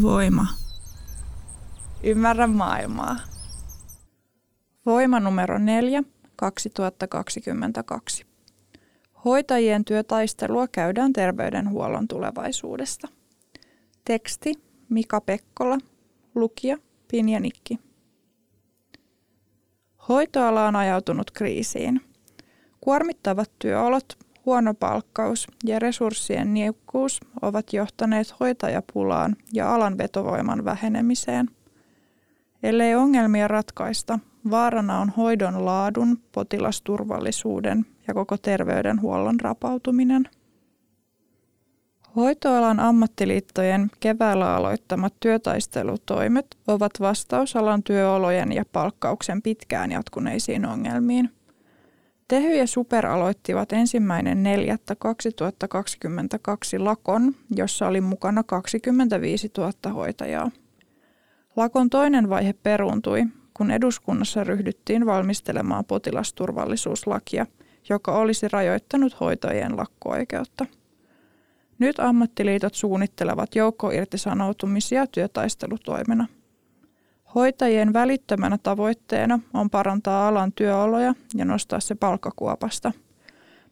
Voima. Ymmärrä maailmaa. Voima numero 4, 2022. Hoitajien työtaistelua käydään terveydenhuollon tulevaisuudesta. Teksti Mika Pekkola, lukija Pinja Nikki. Hoitoala on ajautunut kriisiin. Kuormittavat työolot, huono palkkaus ja resurssien niukkuus ovat johtaneet hoitajapulaan ja alan vetovoiman vähenemiseen. Ellei ongelmia ratkaista, vaarana on hoidon laadun, potilasturvallisuuden ja koko terveydenhuollon rapautuminen. Hoitoalan ammattiliittojen keväällä aloittamat työtaistelutoimet ovat vastaus alan työolojen ja palkkauksen pitkään jatkuneisiin ongelmiin. Tehy ja Super aloittivat ensimmäinen 4.2022 lakon, jossa oli mukana 25 000 hoitajaa. Lakon toinen vaihe peruuntui, kun eduskunnassa ryhdyttiin valmistelemaan potilasturvallisuuslakia, joka olisi rajoittanut hoitajien lakko-oikeutta. Nyt ammattiliitot suunnittelevat joukkoirtisanoutumisia työtaistelutoimena. Hoitajien välittömänä tavoitteena on parantaa alan työoloja ja nostaa se palkkakuopasta,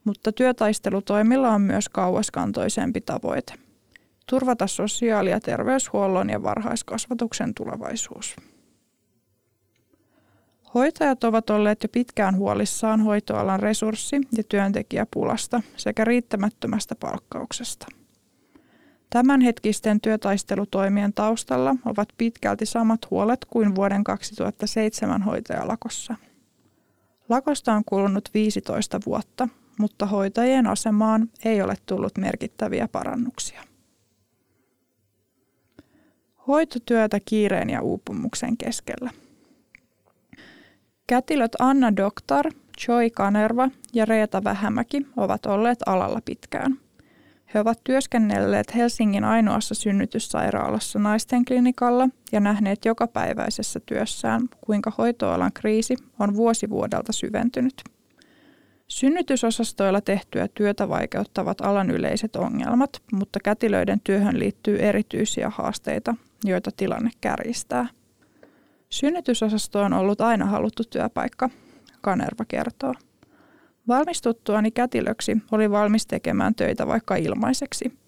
mutta työtaistelutoimilla on myös kauaskantoisempi tavoite. Turvata sosiaali- ja terveyshuollon ja varhaiskasvatuksen tulevaisuus. Hoitajat ovat olleet jo pitkään huolissaan hoitoalan resurssi- ja työntekijäpulasta sekä riittämättömästä palkkauksesta. Tämänhetkisten työtaistelutoimien taustalla ovat pitkälti samat huolet kuin vuoden 2007 hoitajalakossa. Lakosta on kulunut 15 vuotta, mutta hoitajien asemaan ei ole tullut merkittäviä parannuksia. Hoitotyötä kiireen ja uupumuksen keskellä. Kätilöt Anna Doktor, Joy Kanerva ja Reeta Vähämäki ovat olleet alalla pitkään. He ovat työskennelleet Helsingin ainoassa synnytyssairaalassa naisten klinikalla ja nähneet jokapäiväisessä työssään, kuinka hoitoalan kriisi on vuosi vuodelta syventynyt. Synnytysosastoilla tehtyä työtä vaikeuttavat alan yleiset ongelmat, mutta kätilöiden työhön liittyy erityisiä haasteita, joita tilanne kärjistää – Synnytysosasto on ollut aina haluttu työpaikka, Kanerva kertoo. Valmistuttuani kätilöksi oli valmis tekemään töitä vaikka ilmaiseksi.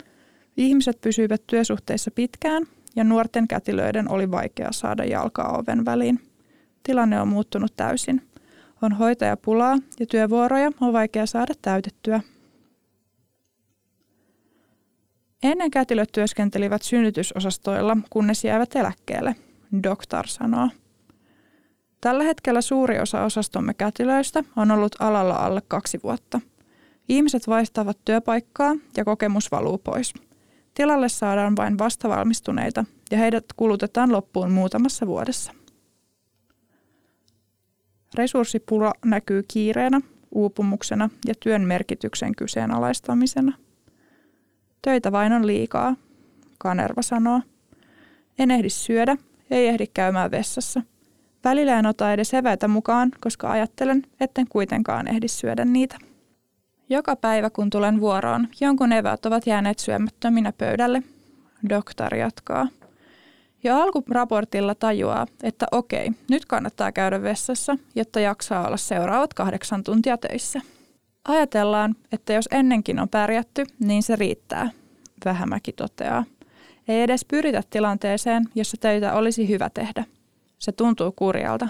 Ihmiset pysyivät työsuhteissa pitkään ja nuorten kätilöiden oli vaikea saada jalkaa oven väliin. Tilanne on muuttunut täysin. On hoitajapulaa ja työvuoroja on vaikea saada täytettyä. Ennen kätilöt työskentelivät synnytysosastoilla, kunnes jäävät eläkkeelle – Doktor sanoo. Tällä hetkellä suuri osa osastomme kätilöistä on ollut alalla alle kaksi vuotta. Ihmiset vaihtavat työpaikkaa ja kokemus valuu pois. Tilalle saadaan vain vastavalmistuneita ja heidät kulutetaan loppuun muutamassa vuodessa. Resurssipula näkyy kiireenä, uupumuksena ja työn merkityksen kyseenalaistamisena. Töitä vain on liikaa, Kanerva sanoo. En ehdi syödä ei ehdi käymään vessassa. Välillä en ota edes eväitä mukaan, koska ajattelen, etten kuitenkaan ehdi syödä niitä. Joka päivä kun tulen vuoroon, jonkun eväät ovat jääneet syömättöminä pöydälle. Doktor jatkaa. Jo alkuraportilla tajuaa, että okei, nyt kannattaa käydä vessassa, jotta jaksaa olla seuraavat kahdeksan tuntia töissä. Ajatellaan, että jos ennenkin on pärjätty, niin se riittää, Vähämäki toteaa. Ei edes pyritä tilanteeseen, jossa töitä olisi hyvä tehdä. Se tuntuu kurjalta.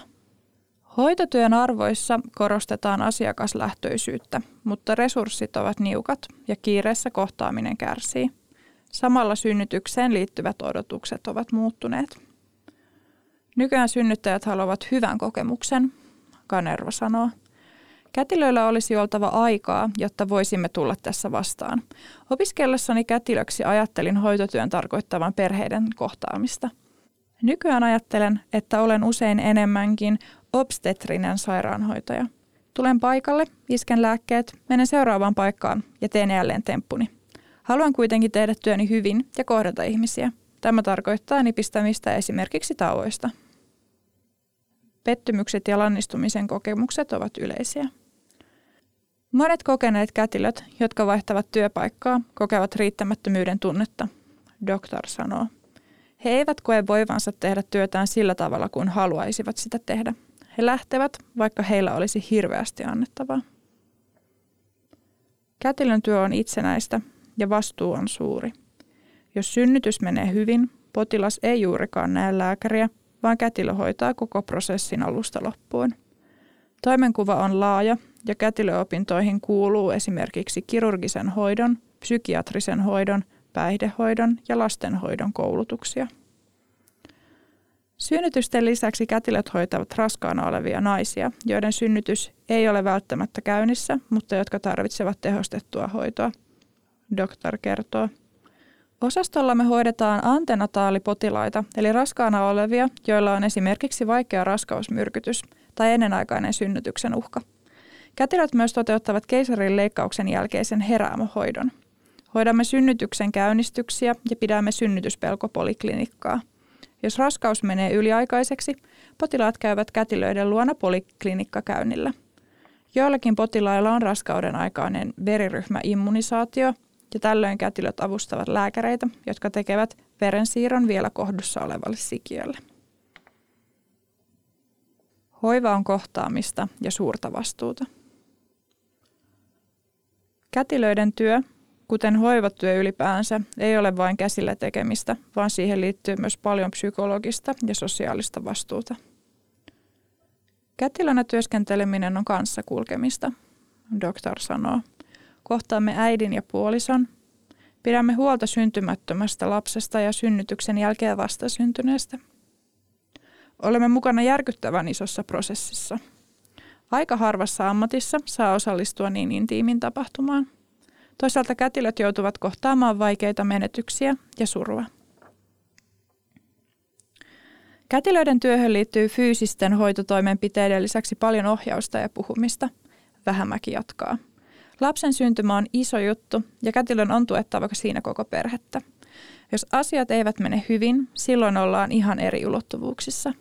Hoitotyön arvoissa korostetaan asiakaslähtöisyyttä, mutta resurssit ovat niukat ja kiireessä kohtaaminen kärsii. Samalla synnytykseen liittyvät odotukset ovat muuttuneet. Nykyään synnyttäjät haluavat hyvän kokemuksen, Kanerva sanoo. Kätilöillä olisi oltava aikaa, jotta voisimme tulla tässä vastaan. Opiskellessani kätilöksi ajattelin hoitotyön tarkoittavan perheiden kohtaamista. Nykyään ajattelen, että olen usein enemmänkin obstetrinen sairaanhoitaja. Tulen paikalle, isken lääkkeet, menen seuraavaan paikkaan ja teen jälleen temppuni. Haluan kuitenkin tehdä työni hyvin ja kohdata ihmisiä. Tämä tarkoittaa nipistämistä esimerkiksi tauoista. Pettymykset ja lannistumisen kokemukset ovat yleisiä. Monet kokeneet kätilöt, jotka vaihtavat työpaikkaa, kokevat riittämättömyyden tunnetta, doktor sanoo. He eivät koe voivansa tehdä työtään sillä tavalla kuin haluaisivat sitä tehdä. He lähtevät, vaikka heillä olisi hirveästi annettavaa. Kätilön työ on itsenäistä ja vastuu on suuri. Jos synnytys menee hyvin, potilas ei juurikaan näe lääkäriä, vaan kätilö hoitaa koko prosessin alusta loppuun. Toimenkuva on laaja ja kätilöopintoihin kuuluu esimerkiksi kirurgisen hoidon, psykiatrisen hoidon, päihdehoidon ja lastenhoidon koulutuksia. Synnytysten lisäksi kätilöt hoitavat raskaana olevia naisia, joiden synnytys ei ole välttämättä käynnissä, mutta jotka tarvitsevat tehostettua hoitoa, doktor kertoo. Osastolla me hoidetaan antenataalipotilaita, eli raskaana olevia, joilla on esimerkiksi vaikea raskausmyrkytys tai ennenaikainen synnytyksen uhka. Kätilöt myös toteuttavat keisarin leikkauksen jälkeisen heräämohoidon. Hoidamme synnytyksen käynnistyksiä ja pidämme synnytyspelkopoliklinikkaa. Jos raskaus menee yliaikaiseksi, potilaat käyvät kätilöiden luona poliklinikkakäynnillä. Joillakin potilailla on raskauden aikainen veriryhmäimmunisaatio, ja tällöin kätilöt avustavat lääkäreitä, jotka tekevät verensiirron vielä kohdussa olevalle sikiölle. Hoiva on kohtaamista ja suurta vastuuta. Kätilöiden työ, kuten hoivatyö ylipäänsä, ei ole vain käsillä tekemistä, vaan siihen liittyy myös paljon psykologista ja sosiaalista vastuuta. Kätilönä työskenteleminen on kanssa kulkemista, doktor sanoo. Kohtaamme äidin ja puolison. Pidämme huolta syntymättömästä lapsesta ja synnytyksen jälkeen vastasyntyneestä. Olemme mukana järkyttävän isossa prosessissa. Aika harvassa ammatissa saa osallistua niin intiimin tapahtumaan. Toisaalta kätilöt joutuvat kohtaamaan vaikeita menetyksiä ja surua. Kätilöiden työhön liittyy fyysisten hoitotoimenpiteiden lisäksi paljon ohjausta ja puhumista. Vähämäki jatkaa. Lapsen syntymä on iso juttu ja kätilön on tuettava siinä koko perhettä. Jos asiat eivät mene hyvin, silloin ollaan ihan eri ulottuvuuksissa.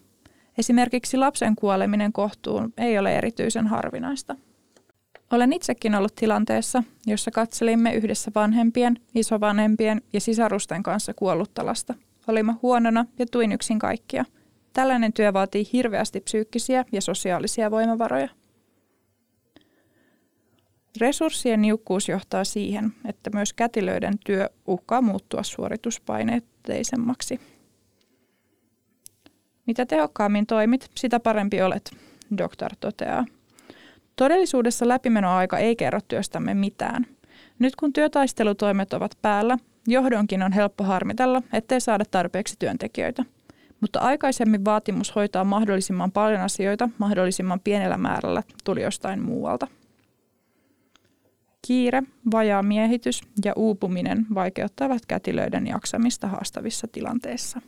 Esimerkiksi lapsen kuoleminen kohtuun ei ole erityisen harvinaista. Olen itsekin ollut tilanteessa, jossa katselimme yhdessä vanhempien, isovanhempien ja sisarusten kanssa kuollutta lasta. Olimme huonona ja tuin yksin kaikkia. Tällainen työ vaatii hirveästi psyykkisiä ja sosiaalisia voimavaroja. Resurssien niukkuus johtaa siihen, että myös kätilöiden työ uhkaa muuttua suorituspaineetteisemmaksi. Mitä tehokkaammin toimit, sitä parempi olet, doktor toteaa. Todellisuudessa läpimenoaika ei kerro työstämme mitään. Nyt kun työtaistelutoimet ovat päällä, johdonkin on helppo harmitella, ettei saada tarpeeksi työntekijöitä. Mutta aikaisemmin vaatimus hoitaa mahdollisimman paljon asioita mahdollisimman pienellä määrällä tuli jostain muualta. Kiire, vajaa miehitys ja uupuminen vaikeuttavat kätilöiden jaksamista haastavissa tilanteissa.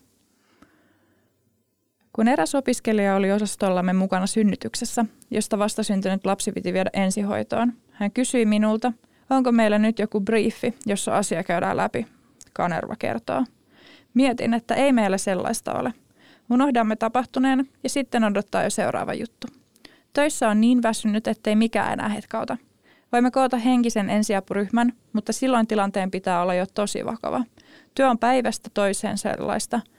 Kun eräs opiskelija oli osastollamme mukana synnytyksessä, josta vastasyntynyt lapsi piti viedä ensihoitoon, hän kysyi minulta, onko meillä nyt joku briefi, jossa asia käydään läpi. Kanerva kertoo. Mietin, että ei meillä sellaista ole. Unohdamme tapahtuneen ja sitten odottaa jo seuraava juttu. Töissä on niin väsynyt, ettei mikään enää hetkauta. Voimme koota henkisen ensiapuryhmän, mutta silloin tilanteen pitää olla jo tosi vakava. Työ on päivästä toiseen sellaista –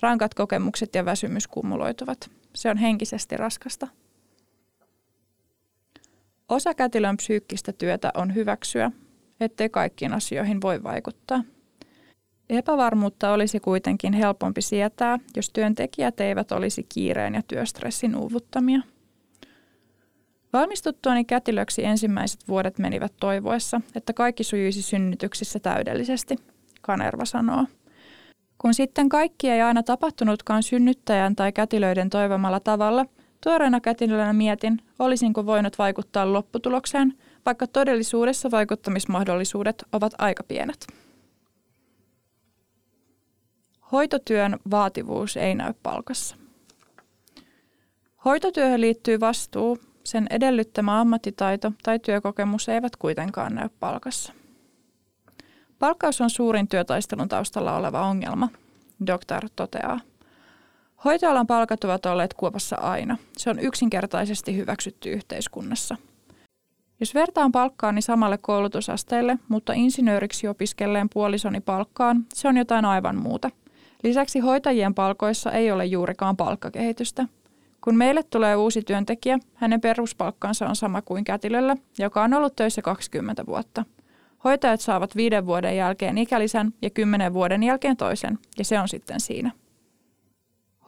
Rankat kokemukset ja väsymys kumuloituvat. Se on henkisesti raskasta. Osa kätilön psyykkistä työtä on hyväksyä, ettei kaikkiin asioihin voi vaikuttaa. Epävarmuutta olisi kuitenkin helpompi sietää, jos työntekijät eivät olisi kiireen ja työstressin uuvuttamia. Valmistuttuani kätilöksi ensimmäiset vuodet menivät toivoessa, että kaikki sujuisi synnytyksissä täydellisesti, Kanerva sanoo. Kun sitten kaikki ei aina tapahtunutkaan synnyttäjän tai kätilöiden toivomalla tavalla, Tuoreena kätilönä mietin, olisinko voinut vaikuttaa lopputulokseen, vaikka todellisuudessa vaikuttamismahdollisuudet ovat aika pienet. Hoitotyön vaativuus ei näy palkassa. Hoitotyöhön liittyy vastuu, sen edellyttämä ammattitaito tai työkokemus eivät kuitenkaan näy palkassa. Palkkaus on suurin työtaistelun taustalla oleva ongelma, doktor toteaa. Hoitoalan palkat ovat olleet kuopassa aina. Se on yksinkertaisesti hyväksytty yhteiskunnassa. Jos vertaan palkkaani samalle koulutusasteelle, mutta insinööriksi opiskelleen puolisoni palkkaan, se on jotain aivan muuta. Lisäksi hoitajien palkoissa ei ole juurikaan palkkakehitystä. Kun meille tulee uusi työntekijä, hänen peruspalkkansa on sama kuin kätilöllä, joka on ollut töissä 20 vuotta. Hoitajat saavat viiden vuoden jälkeen ikälisän ja kymmenen vuoden jälkeen toisen, ja se on sitten siinä.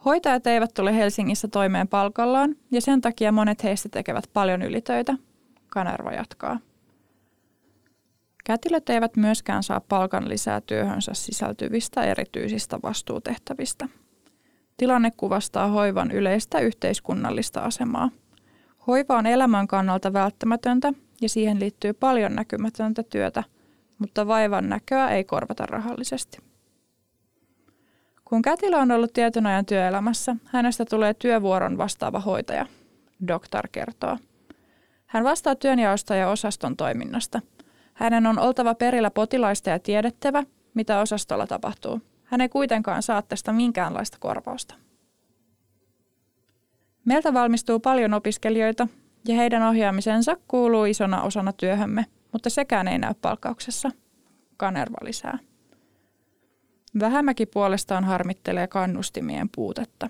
Hoitajat eivät tule Helsingissä toimeen palkallaan, ja sen takia monet heistä tekevät paljon ylitöitä. Kanerva jatkaa. Kätilöt eivät myöskään saa palkan lisää työhönsä sisältyvistä erityisistä vastuutehtävistä. Tilanne kuvastaa hoivan yleistä yhteiskunnallista asemaa. Hoiva on elämän kannalta välttämätöntä ja siihen liittyy paljon näkymätöntä työtä, mutta vaivan näköä ei korvata rahallisesti. Kun kätilö on ollut tietyn ajan työelämässä, hänestä tulee työvuoron vastaava hoitaja, doktor kertoo. Hän vastaa työnjaosta ja osaston toiminnasta. Hänen on oltava perillä potilaista ja tiedettävä, mitä osastolla tapahtuu. Hän ei kuitenkaan saa tästä minkäänlaista korvausta. Meiltä valmistuu paljon opiskelijoita ja heidän ohjaamisensa kuuluu isona osana työhömme, mutta sekään ei näy palkkauksessa. Kanerva lisää. Vähämäki puolestaan harmittelee kannustimien puutetta.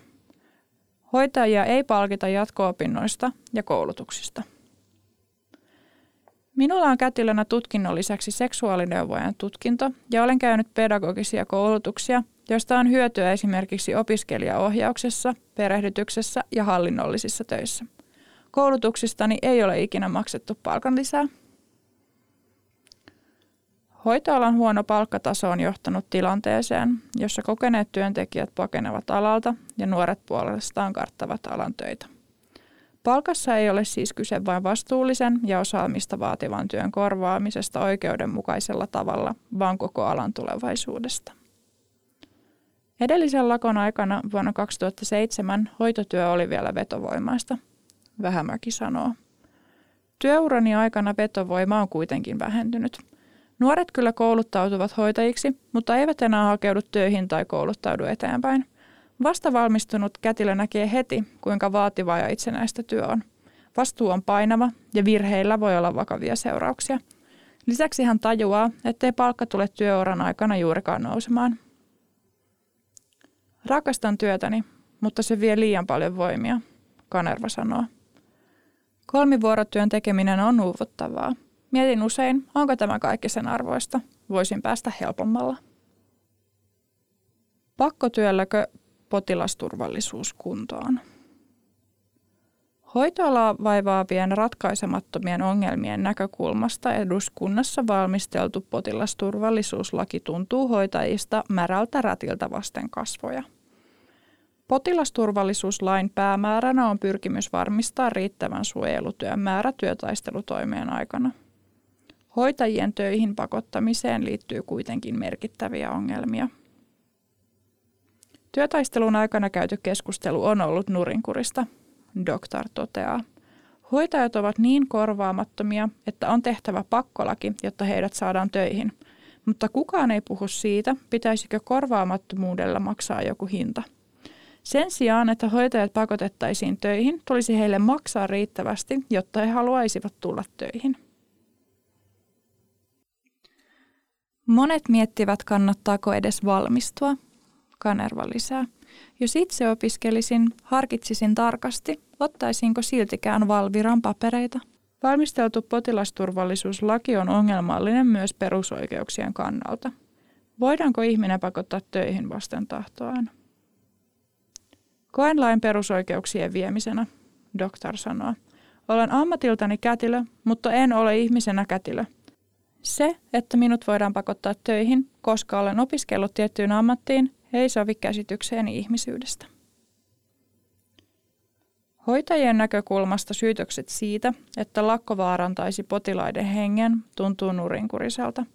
Hoitajia ei palkita jatko-opinnoista ja koulutuksista. Minulla on kätilönä tutkinnon lisäksi seksuaalineuvojan tutkinto ja olen käynyt pedagogisia koulutuksia, joista on hyötyä esimerkiksi opiskelijaohjauksessa, perehdytyksessä ja hallinnollisissa töissä. Koulutuksistani ei ole ikinä maksettu palkanlisää. Hoitoalan huono palkkataso on johtanut tilanteeseen, jossa kokeneet työntekijät pakenevat alalta ja nuoret puolestaan karttavat alan töitä. Palkassa ei ole siis kyse vain vastuullisen ja osaamista vaativan työn korvaamisesta oikeudenmukaisella tavalla, vaan koko alan tulevaisuudesta. Edellisen lakon aikana vuonna 2007 hoitotyö oli vielä vetovoimaista, Vähämäki sanoo. Työurani aikana vetovoima on kuitenkin vähentynyt. Nuoret kyllä kouluttautuvat hoitajiksi, mutta eivät enää hakeudu töihin tai kouluttaudu eteenpäin – Vasta valmistunut kätilö näkee heti, kuinka vaativaa ja itsenäistä työ on. Vastuu on painava ja virheillä voi olla vakavia seurauksia. Lisäksi hän tajuaa, ettei palkka tule työuran aikana juurikaan nousemaan. Rakastan työtäni, mutta se vie liian paljon voimia, Kanerva sanoo. Kolmivuorotyön tekeminen on uuvuttavaa. Mietin usein, onko tämä kaikki sen arvoista. Voisin päästä helpommalla. Pakkotyölläkö potilasturvallisuus kuntoon. Hoitoalaa vaivaavien ratkaisemattomien ongelmien näkökulmasta eduskunnassa valmisteltu potilasturvallisuuslaki tuntuu hoitajista märältä rätiltä vasten kasvoja. Potilasturvallisuuslain päämääränä on pyrkimys varmistaa riittävän suojelutyön määrä työtaistelutoimien aikana. Hoitajien töihin pakottamiseen liittyy kuitenkin merkittäviä ongelmia – Työtaistelun aikana käyty keskustelu on ollut nurinkurista, doktor toteaa. Hoitajat ovat niin korvaamattomia, että on tehtävä pakkolaki, jotta heidät saadaan töihin. Mutta kukaan ei puhu siitä, pitäisikö korvaamattomuudella maksaa joku hinta. Sen sijaan, että hoitajat pakotettaisiin töihin, tulisi heille maksaa riittävästi, jotta he haluaisivat tulla töihin. Monet miettivät, kannattaako edes valmistua – Kanerva lisää. Jos itse opiskelisin, harkitsisin tarkasti, ottaisinko siltikään Valviran papereita. Valmisteltu potilasturvallisuuslaki on ongelmallinen myös perusoikeuksien kannalta. Voidaanko ihminen pakottaa töihin vasten tahtoaan? Koen lain perusoikeuksien viemisenä, doktor sanoo. Olen ammatiltani kätilö, mutta en ole ihmisenä kätilö. Se, että minut voidaan pakottaa töihin, koska olen opiskellut tiettyyn ammattiin, ei sovi käsitykseeni ihmisyydestä. Hoitajien näkökulmasta syytökset siitä, että lakko vaarantaisi potilaiden hengen, tuntuu nurinkuriselta.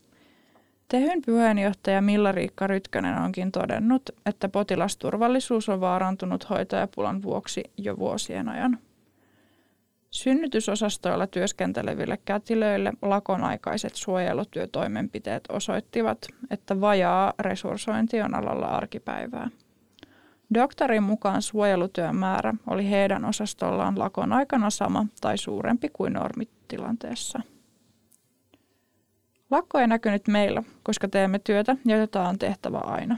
Tehyn puheenjohtaja Milla-Riikka Rytkönen onkin todennut, että potilasturvallisuus on vaarantunut hoitajapulan vuoksi jo vuosien ajan. Synnytysosastoilla työskenteleville kätilöille lakon aikaiset suojelutyötoimenpiteet osoittivat, että vajaa resurssointi on alalla arkipäivää. Doktorin mukaan suojelutyön määrä oli heidän osastollaan lakon aikana sama tai suurempi kuin normitilanteessa. Lakko ei näkynyt meillä, koska teemme työtä, jota on tehtävä aina.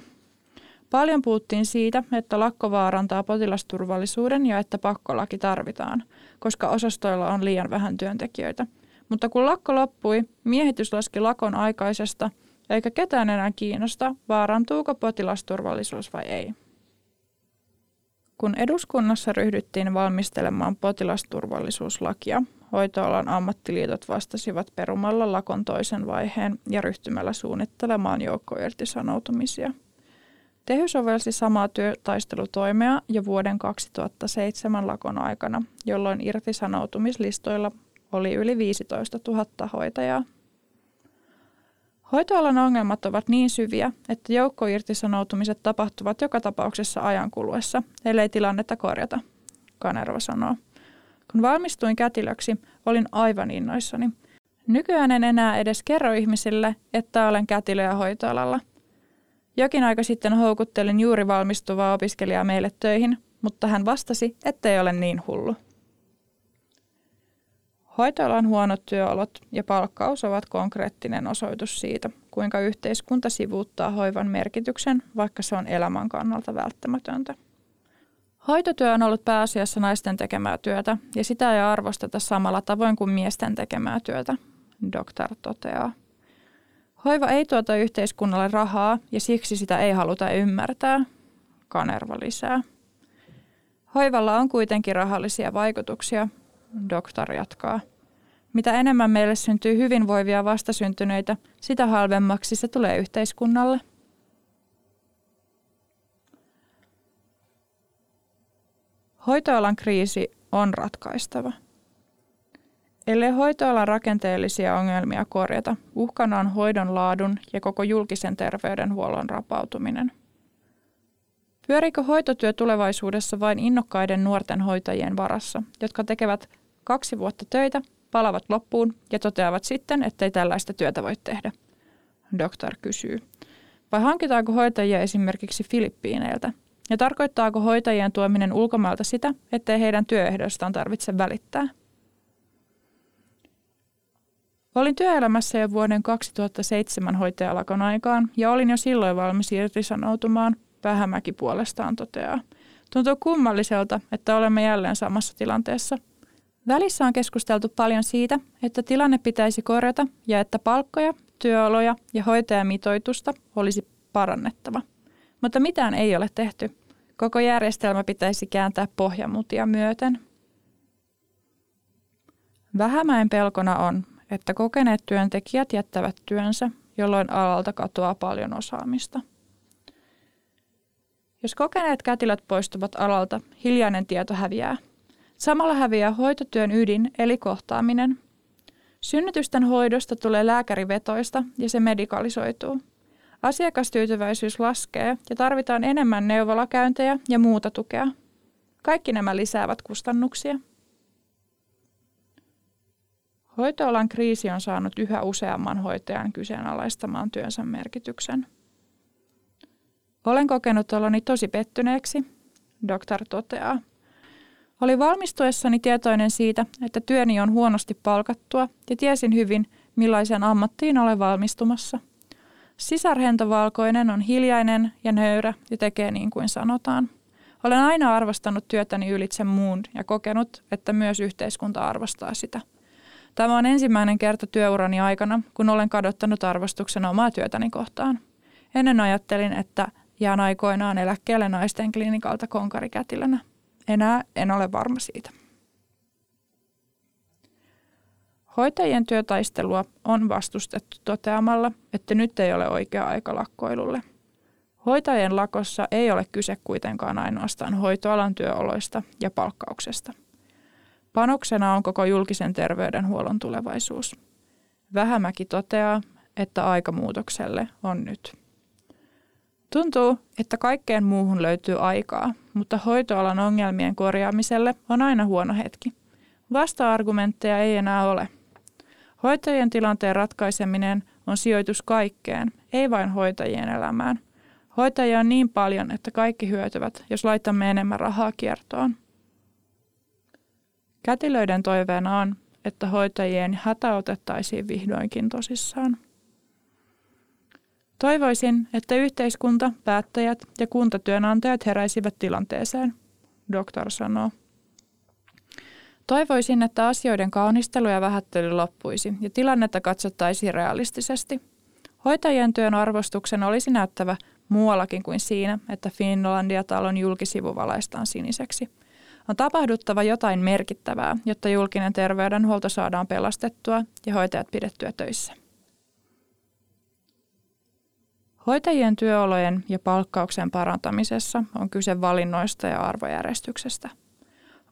Paljon puhuttiin siitä, että lakko vaarantaa potilasturvallisuuden ja että pakkolaki tarvitaan, koska osastoilla on liian vähän työntekijöitä. Mutta kun lakko loppui, miehitys laski lakon aikaisesta, eikä ketään enää kiinnosta, vaarantuuko potilasturvallisuus vai ei. Kun eduskunnassa ryhdyttiin valmistelemaan potilasturvallisuuslakia, hoitoalan ammattiliitot vastasivat perumalla lakon toisen vaiheen ja ryhtymällä suunnittelemaan joukkoirtisanoutumisia. Tehy sovelsi samaa työtaistelutoimea jo vuoden 2007 lakon aikana, jolloin irtisanoutumislistoilla oli yli 15 000 hoitajaa. Hoitoalan ongelmat ovat niin syviä, että joukkoirtisanoutumiset tapahtuvat joka tapauksessa ajan kuluessa, ellei tilannetta korjata, Kanerva sanoo. Kun valmistuin kätilöksi, olin aivan innoissani. Nykyään en enää edes kerro ihmisille, että olen kätilöä hoitoalalla. Jokin aika sitten houkuttelin juuri valmistuvaa opiskelijaa meille töihin, mutta hän vastasi, ettei ole niin hullu. Hoitoalan huonot työolot ja palkkaus ovat konkreettinen osoitus siitä, kuinka yhteiskunta sivuuttaa hoivan merkityksen, vaikka se on elämän kannalta välttämätöntä. Hoitotyö on ollut pääasiassa naisten tekemää työtä ja sitä ei arvosteta samalla tavoin kuin miesten tekemää työtä, doktor toteaa. Hoiva ei tuota yhteiskunnalle rahaa ja siksi sitä ei haluta ymmärtää, Kanerva lisää. Hoivalla on kuitenkin rahallisia vaikutuksia, doktor jatkaa. Mitä enemmän meille syntyy hyvinvoivia vastasyntyneitä, sitä halvemmaksi se tulee yhteiskunnalle. Hoitoalan kriisi on ratkaistava. Ellei hoitoalan rakenteellisia ongelmia korjata, uhkana on hoidon laadun ja koko julkisen terveydenhuollon rapautuminen. Pyörikö hoitotyö tulevaisuudessa vain innokkaiden nuorten hoitajien varassa, jotka tekevät kaksi vuotta töitä, palavat loppuun ja toteavat sitten, ettei tällaista työtä voi tehdä? Doktor kysyy. Vai hankitaanko hoitajia esimerkiksi Filippiineiltä – ja tarkoittaako hoitajien tuominen ulkomailta sitä, ettei heidän työehdoistaan tarvitse välittää? Olin työelämässä jo vuoden 2007 hoitajalakon aikaan ja olin jo silloin valmis irtisanoutumaan, Vähämäki puolestaan toteaa. Tuntuu kummalliselta, että olemme jälleen samassa tilanteessa. Välissä on keskusteltu paljon siitä, että tilanne pitäisi korjata ja että palkkoja, työoloja ja hoitajamitoitusta olisi parannettava – mutta mitään ei ole tehty. Koko järjestelmä pitäisi kääntää pohjamutia myöten. Vähämäen pelkona on, että kokeneet työntekijät jättävät työnsä, jolloin alalta katoaa paljon osaamista. Jos kokeneet kätilöt poistuvat alalta, hiljainen tieto häviää. Samalla häviää hoitotyön ydin eli kohtaaminen. Synnytysten hoidosta tulee lääkärivetoista ja se medikalisoituu. Asiakastyytyväisyys laskee ja tarvitaan enemmän neuvolakäyntejä ja muuta tukea. Kaikki nämä lisäävät kustannuksia. Hoitoalan kriisi on saanut yhä useamman hoitajan kyseenalaistamaan työnsä merkityksen. Olen kokenut oloni tosi pettyneeksi, doktor toteaa. Oli valmistuessani tietoinen siitä, että työni on huonosti palkattua ja tiesin hyvin, millaisen ammattiin olen valmistumassa – Sisarhentovalkoinen on hiljainen ja nöyrä ja tekee niin kuin sanotaan. Olen aina arvostanut työtäni ylitse muun ja kokenut, että myös yhteiskunta arvostaa sitä. Tämä on ensimmäinen kerta työurani aikana, kun olen kadottanut arvostuksen omaa työtäni kohtaan. Ennen ajattelin, että jään aikoinaan eläkkeelle naisten klinikalta konkarikätilönä. Enää en ole varma siitä. Hoitajien työtaistelua on vastustettu toteamalla, että nyt ei ole oikea aika lakkoilulle. Hoitajien lakossa ei ole kyse kuitenkaan ainoastaan hoitoalan työoloista ja palkkauksesta. Panoksena on koko julkisen terveydenhuollon tulevaisuus. Vähämäki toteaa, että aika muutokselle on nyt. Tuntuu, että kaikkeen muuhun löytyy aikaa, mutta hoitoalan ongelmien korjaamiselle on aina huono hetki. Vasta-argumentteja ei enää ole. Hoitajien tilanteen ratkaiseminen on sijoitus kaikkeen, ei vain hoitajien elämään. Hoitajia on niin paljon, että kaikki hyötyvät, jos laitamme enemmän rahaa kiertoon. Kätilöiden toiveena on, että hoitajien hätä otettaisiin vihdoinkin tosissaan. Toivoisin, että yhteiskunta, päättäjät ja kuntatyönantajat heräisivät tilanteeseen, doktor sanoo. Toivoisin, että asioiden kaunistelu ja vähättely loppuisi ja tilannetta katsottaisiin realistisesti. Hoitajien työn arvostuksen olisi näyttävä muuallakin kuin siinä, että Finlandia-talon julkisivu valaistaan siniseksi. On tapahduttava jotain merkittävää, jotta julkinen terveydenhuolto saadaan pelastettua ja hoitajat pidettyä töissä. Hoitajien työolojen ja palkkauksen parantamisessa on kyse valinnoista ja arvojärjestyksestä.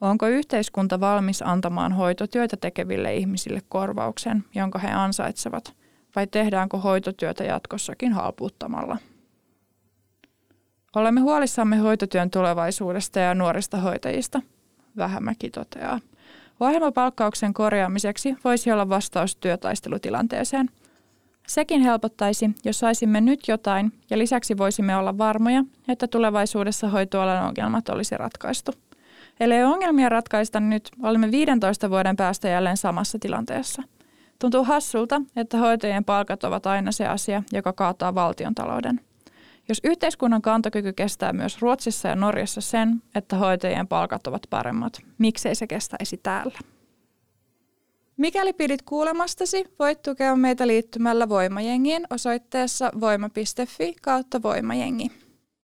Onko yhteiskunta valmis antamaan hoitotyötä tekeville ihmisille korvauksen, jonka he ansaitsevat, vai tehdäänkö hoitotyötä jatkossakin halpuuttamalla? Olemme huolissamme hoitotyön tulevaisuudesta ja nuorista hoitajista, Vähämäki toteaa. Ohjelmapalkkauksen korjaamiseksi voisi olla vastaus työtaistelutilanteeseen – Sekin helpottaisi, jos saisimme nyt jotain ja lisäksi voisimme olla varmoja, että tulevaisuudessa hoitoalan ongelmat olisi ratkaistu. Eli ongelmia ratkaista nyt, olemme 15 vuoden päästä jälleen samassa tilanteessa. Tuntuu hassulta, että hoitajien palkat ovat aina se asia, joka kaataa valtion talouden. Jos yhteiskunnan kantokyky kestää myös Ruotsissa ja Norjassa sen, että hoitajien palkat ovat paremmat, miksei se kestäisi täällä? Mikäli pidit kuulemastasi, voit tukea meitä liittymällä Voimajengiin osoitteessa voima.fi kautta voimajengi.